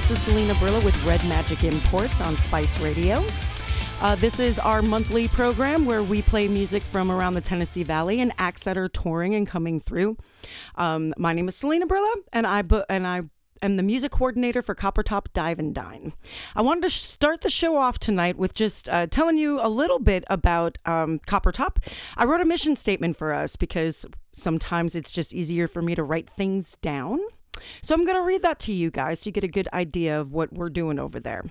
This is Selena Brilla with Red Magic Imports on Spice Radio. Uh, this is our monthly program where we play music from around the Tennessee Valley and acts that are touring and coming through. Um, my name is Selena Brilla, and I bu- and I am the music coordinator for Coppertop Dive and Dine. I wanted to start the show off tonight with just uh, telling you a little bit about um, Coppertop. I wrote a mission statement for us because sometimes it's just easier for me to write things down. So I'm going to read that to you guys so you get a good idea of what we're doing over there.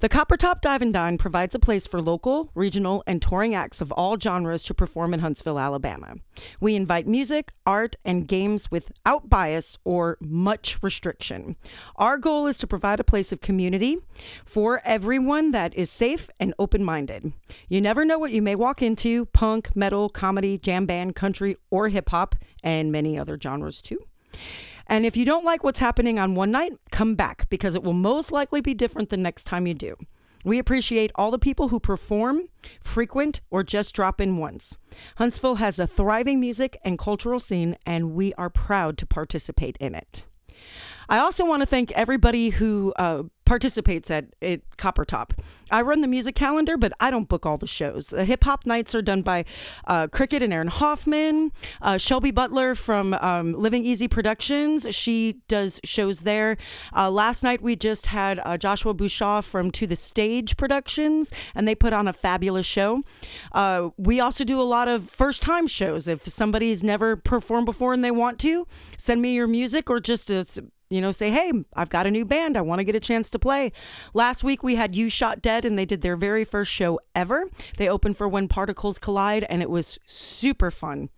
The Coppertop Dive and Dine provides a place for local, regional, and touring acts of all genres to perform in Huntsville, Alabama. We invite music, art, and games without bias or much restriction. Our goal is to provide a place of community for everyone that is safe and open minded. You never know what you may walk into punk, metal, comedy, jam band, country, or hip hop, and many other genres too. And if you don't like what's happening on one night, come back because it will most likely be different the next time you do. We appreciate all the people who perform, frequent, or just drop in once. Huntsville has a thriving music and cultural scene, and we are proud to participate in it. I also want to thank everybody who uh, participates at, at Coppertop. I run the music calendar, but I don't book all the shows. The hip hop nights are done by uh, Cricket and Aaron Hoffman. Uh, Shelby Butler from um, Living Easy Productions, she does shows there. Uh, last night we just had uh, Joshua Bouchaw from To the Stage Productions, and they put on a fabulous show. Uh, we also do a lot of first time shows. If somebody's never performed before and they want to, send me your music or just a you know, say, hey, I've got a new band. I want to get a chance to play. Last week we had You Shot Dead, and they did their very first show ever. They opened for When Particles Collide, and it was super fun.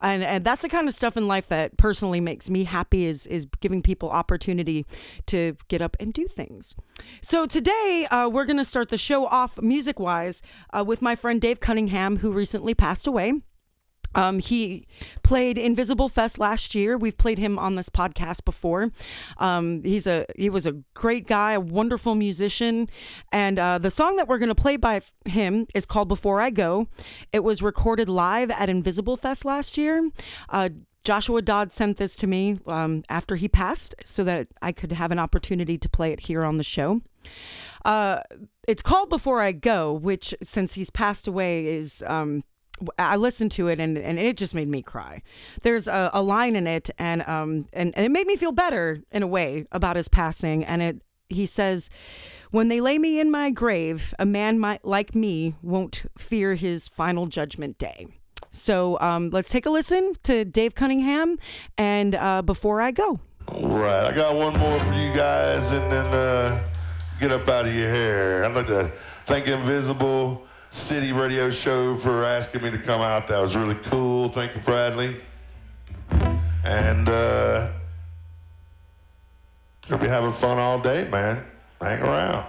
And, and that's the kind of stuff in life that personally makes me happy is, is giving people opportunity to get up and do things. So today uh, we're going to start the show off music wise uh, with my friend Dave Cunningham, who recently passed away. Um, he played Invisible Fest last year. We've played him on this podcast before. Um, he's a he was a great guy, a wonderful musician, and uh, the song that we're going to play by him is called "Before I Go." It was recorded live at Invisible Fest last year. Uh, Joshua Dodd sent this to me um, after he passed so that I could have an opportunity to play it here on the show. Uh, it's called Before I Go, which, since he's passed away, is um, I listened to it and, and it just made me cry. There's a, a line in it and um and, and it made me feel better in a way about his passing. And it he says, "When they lay me in my grave, a man might, like me won't fear his final judgment day." So um, let's take a listen to Dave Cunningham and uh, before I go. All right, I got one more for you guys, and then uh, get up out of your hair. I'd like to thank Invisible City radio show for asking me to come out. That was really cool. Thank you, Bradley. And uh, gonna be having fun all day, man. Hang around.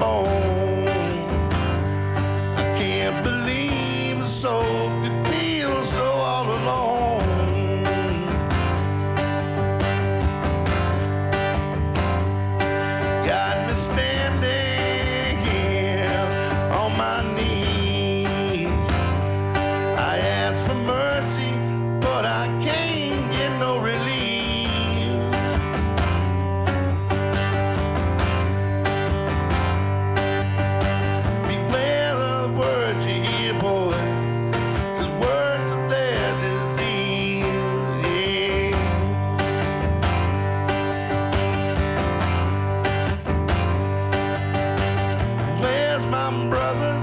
Oh. time, brother.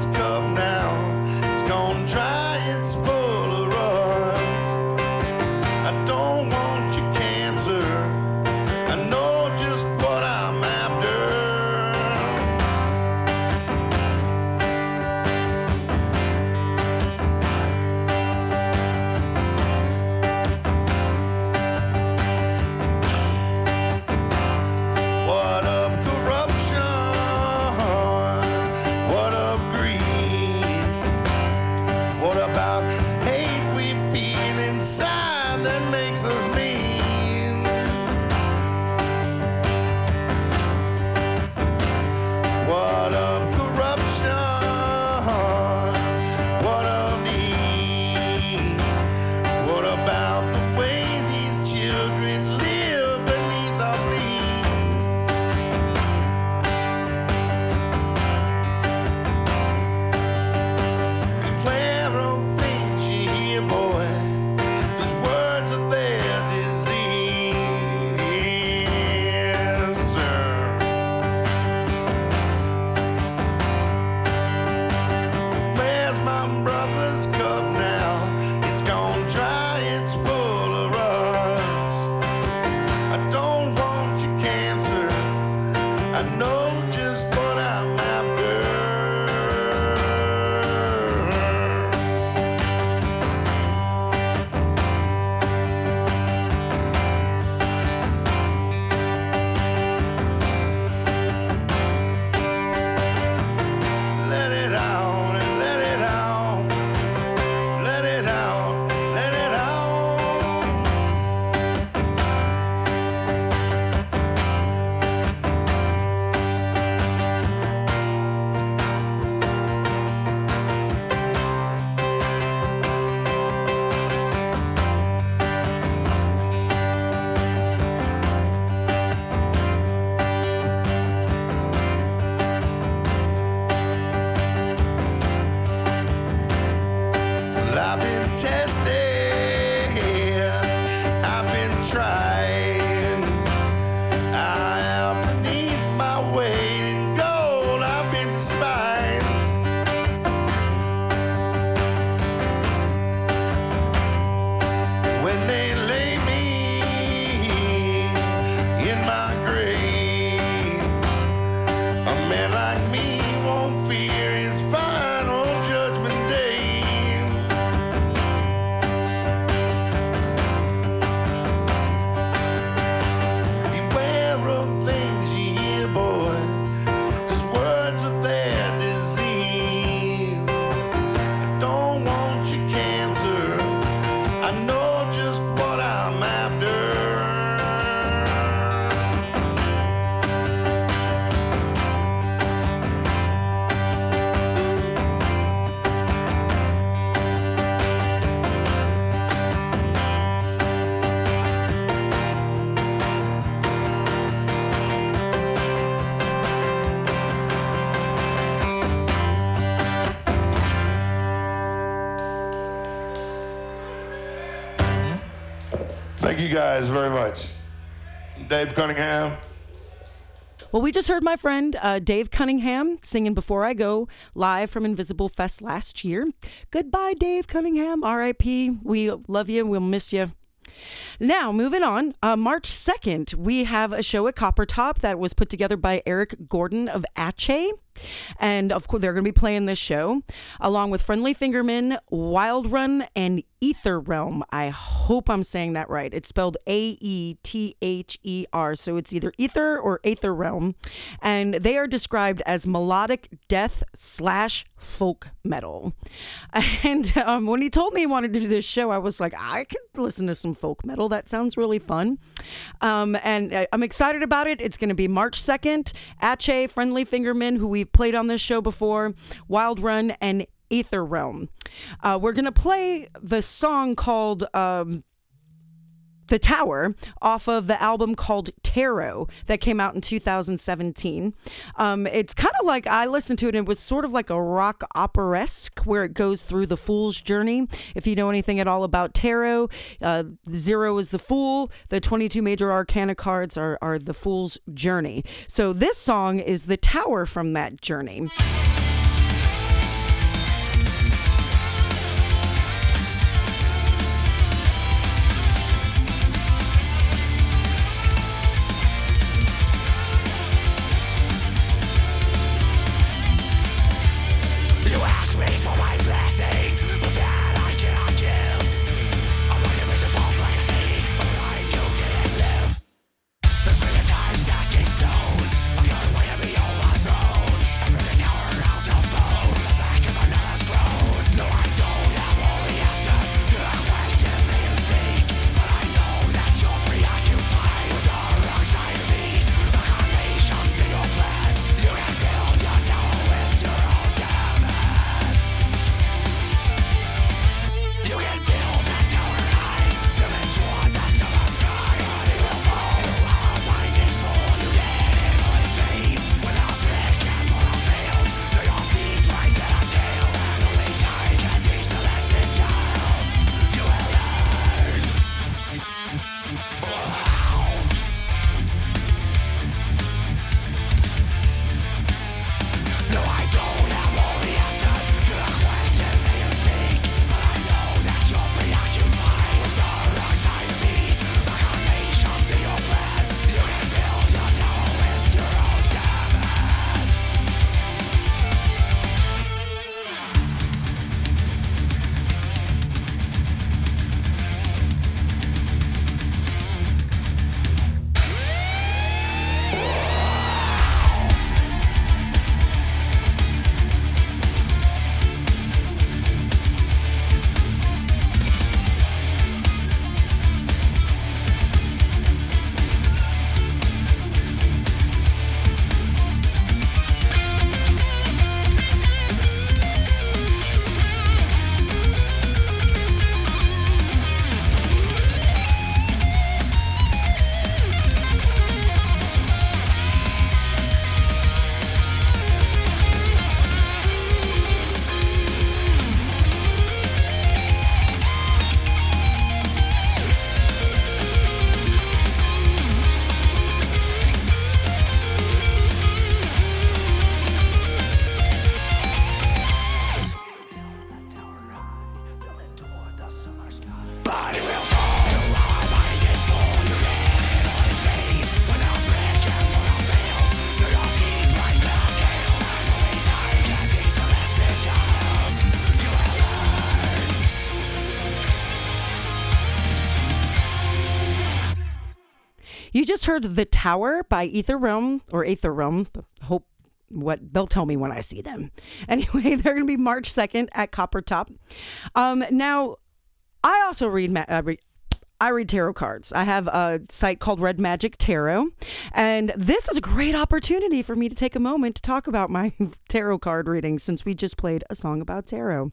I've been tested, I've been trying. Guys very much. Dave Cunningham. Well, we just heard my friend uh, Dave Cunningham singing Before I Go live from Invisible Fest last year. Goodbye, Dave Cunningham. RIP. We love you. We'll miss you. Now, moving on, uh, March 2nd, we have a show at Copper Top that was put together by Eric Gordon of Ache. And of course, they're going to be playing this show along with Friendly Fingerman, Wild Run, and Ether Realm. I hope I'm saying that right. It's spelled A E T H E R. So it's either Ether or Aether Realm. And they are described as melodic death slash folk metal. And um, when he told me he wanted to do this show, I was like, I could listen to some folk metal. That sounds really fun. Um, and I'm excited about it. It's going to be March 2nd. Ache, Friendly Fingerman, who we've played on this show before, Wild Run, and Aether Realm. Uh, we're going to play the song called. Um, the Tower off of the album called Tarot that came out in 2017. Um, it's kind of like I listened to it and it was sort of like a rock opera-esque where it goes through the fool's journey. If you know anything at all about tarot, uh, zero is the fool. The 22 major arcana cards are, are the fool's journey. So this song is the tower from that journey. You just heard The Tower by Ether Realm or Aether Realm. Hope what they'll tell me when I see them. Anyway, they're going to be March 2nd at Copper Top. Um, now, I also read, uh, read I read tarot cards. I have a site called Red Magic Tarot, and this is a great opportunity for me to take a moment to talk about my tarot card reading since we just played a song about tarot.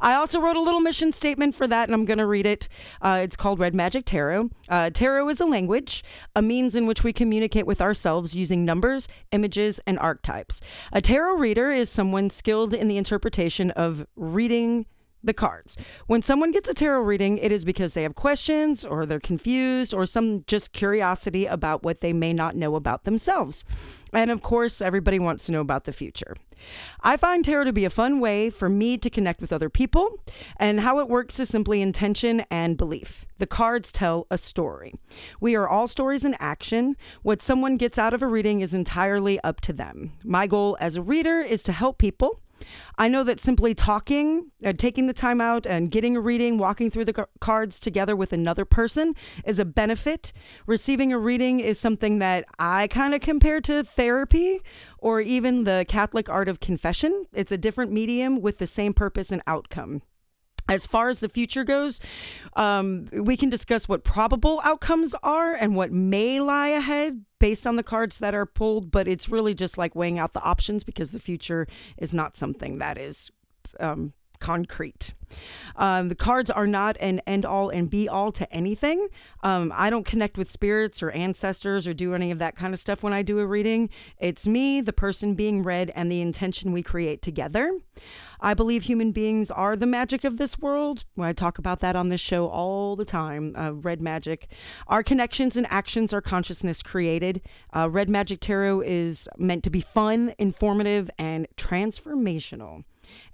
I also wrote a little mission statement for that, and I'm going to read it. Uh, it's called Red Magic Tarot. Uh, tarot is a language, a means in which we communicate with ourselves using numbers, images, and archetypes. A tarot reader is someone skilled in the interpretation of reading the cards. When someone gets a tarot reading, it is because they have questions or they're confused or some just curiosity about what they may not know about themselves. And of course, everybody wants to know about the future. I find tarot to be a fun way for me to connect with other people, and how it works is simply intention and belief. The cards tell a story. We are all stories in action. What someone gets out of a reading is entirely up to them. My goal as a reader is to help people I know that simply talking, uh, taking the time out and getting a reading, walking through the c- cards together with another person is a benefit. Receiving a reading is something that I kind of compare to therapy or even the Catholic art of confession. It's a different medium with the same purpose and outcome. As far as the future goes, um, we can discuss what probable outcomes are and what may lie ahead based on the cards that are pulled, but it's really just like weighing out the options because the future is not something that is um, concrete. Um, the cards are not an end all and be all to anything. Um, I don't connect with spirits or ancestors or do any of that kind of stuff when I do a reading. It's me, the person being read, and the intention we create together. I believe human beings are the magic of this world. I talk about that on this show all the time. Uh, Red Magic. Our connections and actions are consciousness created. Uh, Red Magic Tarot is meant to be fun, informative, and transformational.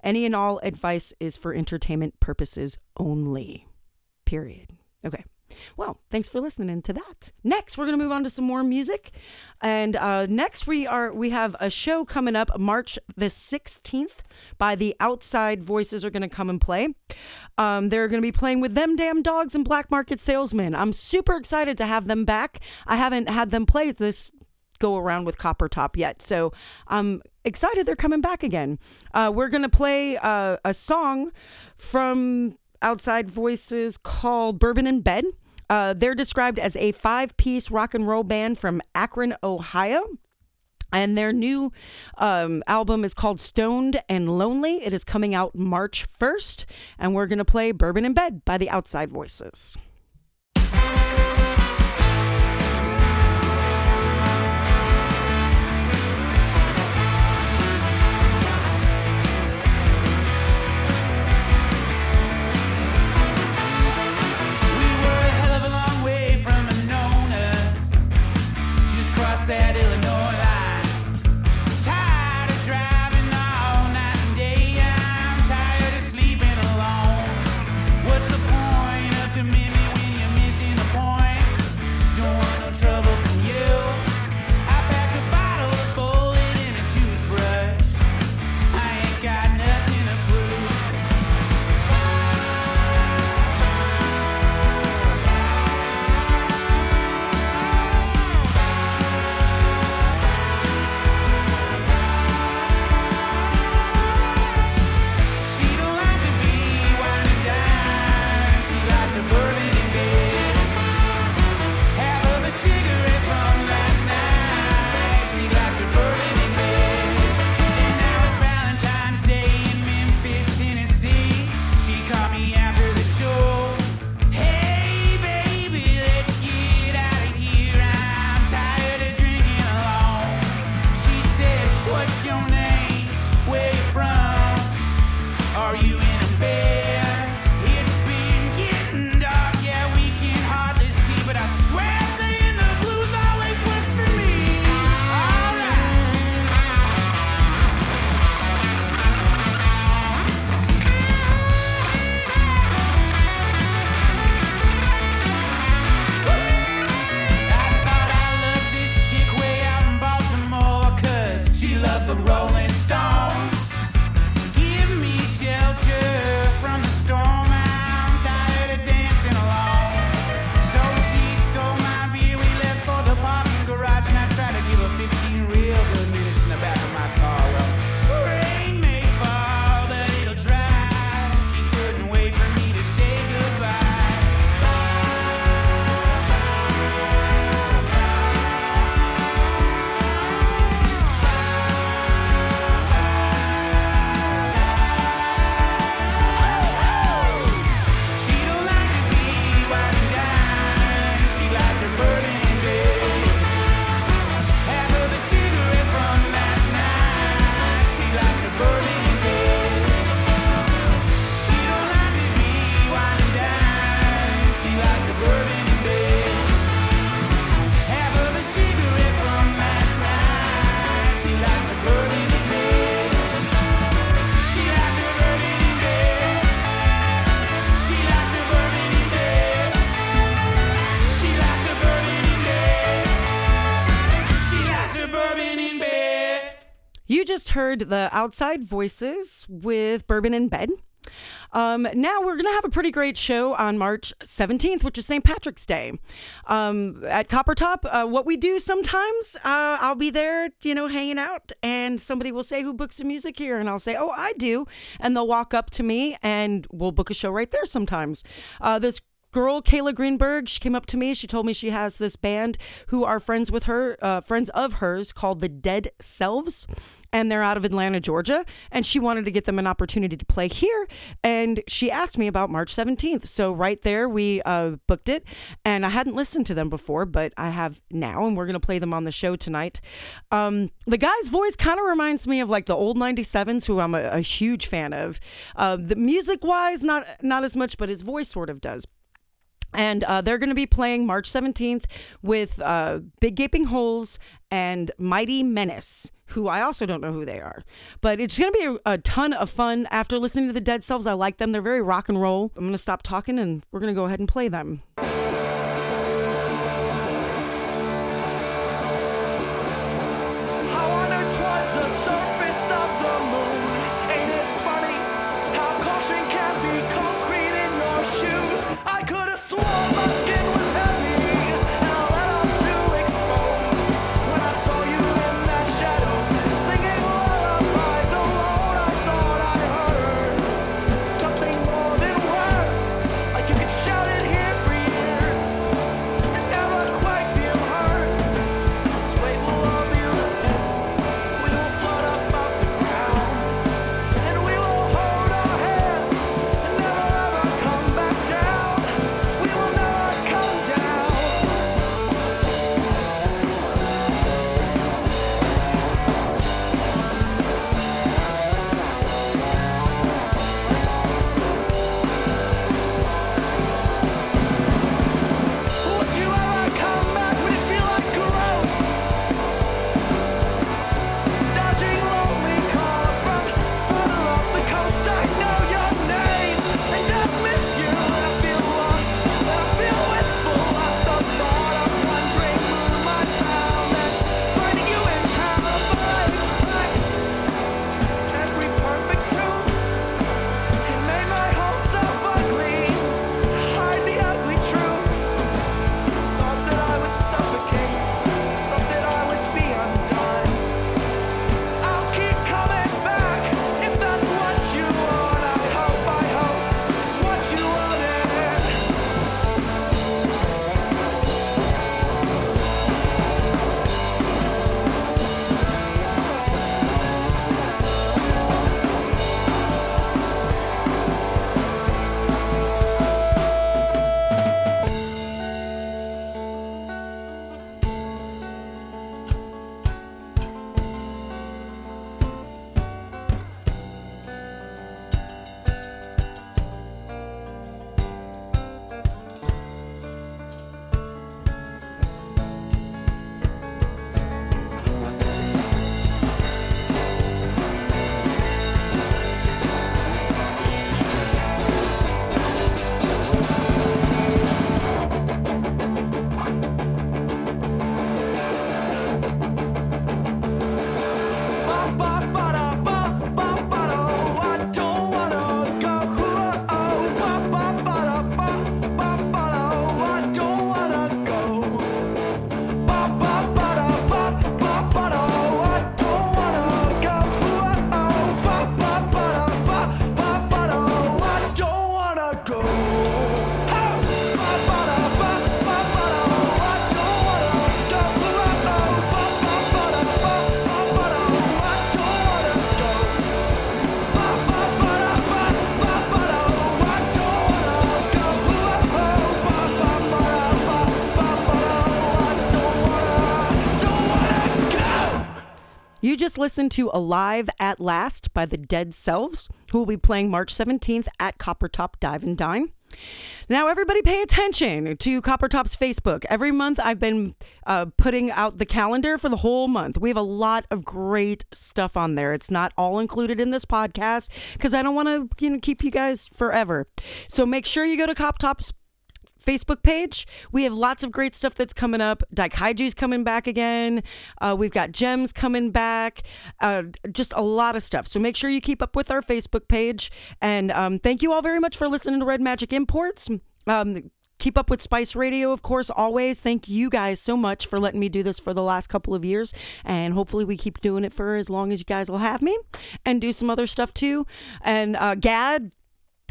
Any and all advice is for entertainment purposes only. Period. Okay. Well, thanks for listening to that. Next, we're gonna move on to some more music, and uh, next we are we have a show coming up March the sixteenth. By the Outside Voices are gonna come and play. Um, they're gonna be playing with them damn dogs and Black Market Salesmen. I'm super excited to have them back. I haven't had them play this go around with Copper Top yet. So I'm excited they're coming back again. Uh, we're going to play uh, a song from Outside Voices called Bourbon in Bed. Uh, they're described as a five piece rock and roll band from Akron, Ohio. And their new um, album is called Stoned and Lonely. It is coming out March 1st. And we're going to play Bourbon in Bed by the Outside Voices. Heard the Outside Voices with Bourbon in Bed. Um, now we're going to have a pretty great show on March 17th, which is St. Patrick's Day. Um, at Copper Top, uh, what we do sometimes, uh, I'll be there, you know, hanging out, and somebody will say, Who books the music here? And I'll say, Oh, I do. And they'll walk up to me and we'll book a show right there sometimes. Uh, this girl Kayla Greenberg. She came up to me. She told me she has this band who are friends with her, uh, friends of hers, called the Dead Selves, and they're out of Atlanta, Georgia. And she wanted to get them an opportunity to play here, and she asked me about March 17th. So right there, we uh, booked it, and I hadn't listened to them before, but I have now, and we're gonna play them on the show tonight. Um, the guy's voice kind of reminds me of like the old 97s, who I'm a, a huge fan of. Uh, the music wise, not not as much, but his voice sort of does. And uh, they're going to be playing March 17th with uh, Big Gaping Holes and Mighty Menace, who I also don't know who they are. But it's going to be a, a ton of fun. After listening to the Dead Selves, I like them. They're very rock and roll. I'm going to stop talking and we're going to go ahead and play them. Just listened to Alive at Last by the Dead Selves, who will be playing March 17th at Coppertop Dive and Dine. Now, everybody pay attention to Coppertop's Facebook. Every month, I've been uh, putting out the calendar for the whole month. We have a lot of great stuff on there. It's not all included in this podcast because I don't want to you know, keep you guys forever. So make sure you go to Coppertop's Facebook page. We have lots of great stuff that's coming up. Daikaiju's coming back again. Uh, we've got gems coming back. Uh, just a lot of stuff. So make sure you keep up with our Facebook page. And um, thank you all very much for listening to Red Magic Imports. Um, keep up with Spice Radio, of course, always. Thank you guys so much for letting me do this for the last couple of years. And hopefully, we keep doing it for as long as you guys will have me and do some other stuff too. And uh, GAD,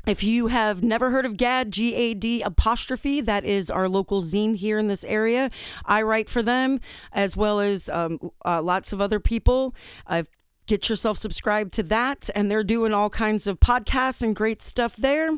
if you have never heard of GAD, G A D apostrophe, that is our local zine here in this area. I write for them as well as um, uh, lots of other people. I've Get yourself subscribed to that, and they're doing all kinds of podcasts and great stuff there.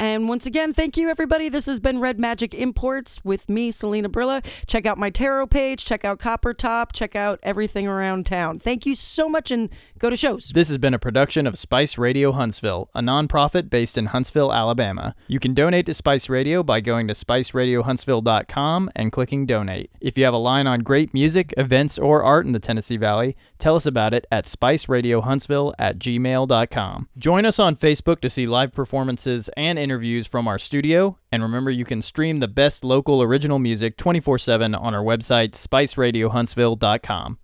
And once again, thank you, everybody. This has been Red Magic Imports with me, Selena Brilla. Check out my tarot page, check out Copper Top, check out everything around town. Thank you so much, and go to shows. This has been a production of Spice Radio Huntsville, a nonprofit based in Huntsville, Alabama. You can donate to Spice Radio by going to spiceradiohuntsville.com and clicking donate. If you have a line on great music, events, or art in the Tennessee Valley, tell us about it at spiceradiohuntsville at gmail.com. Join us on Facebook to see live performances and interviews from our studio. And remember, you can stream the best local original music 24 7 on our website, spiceradiohuntsville.com.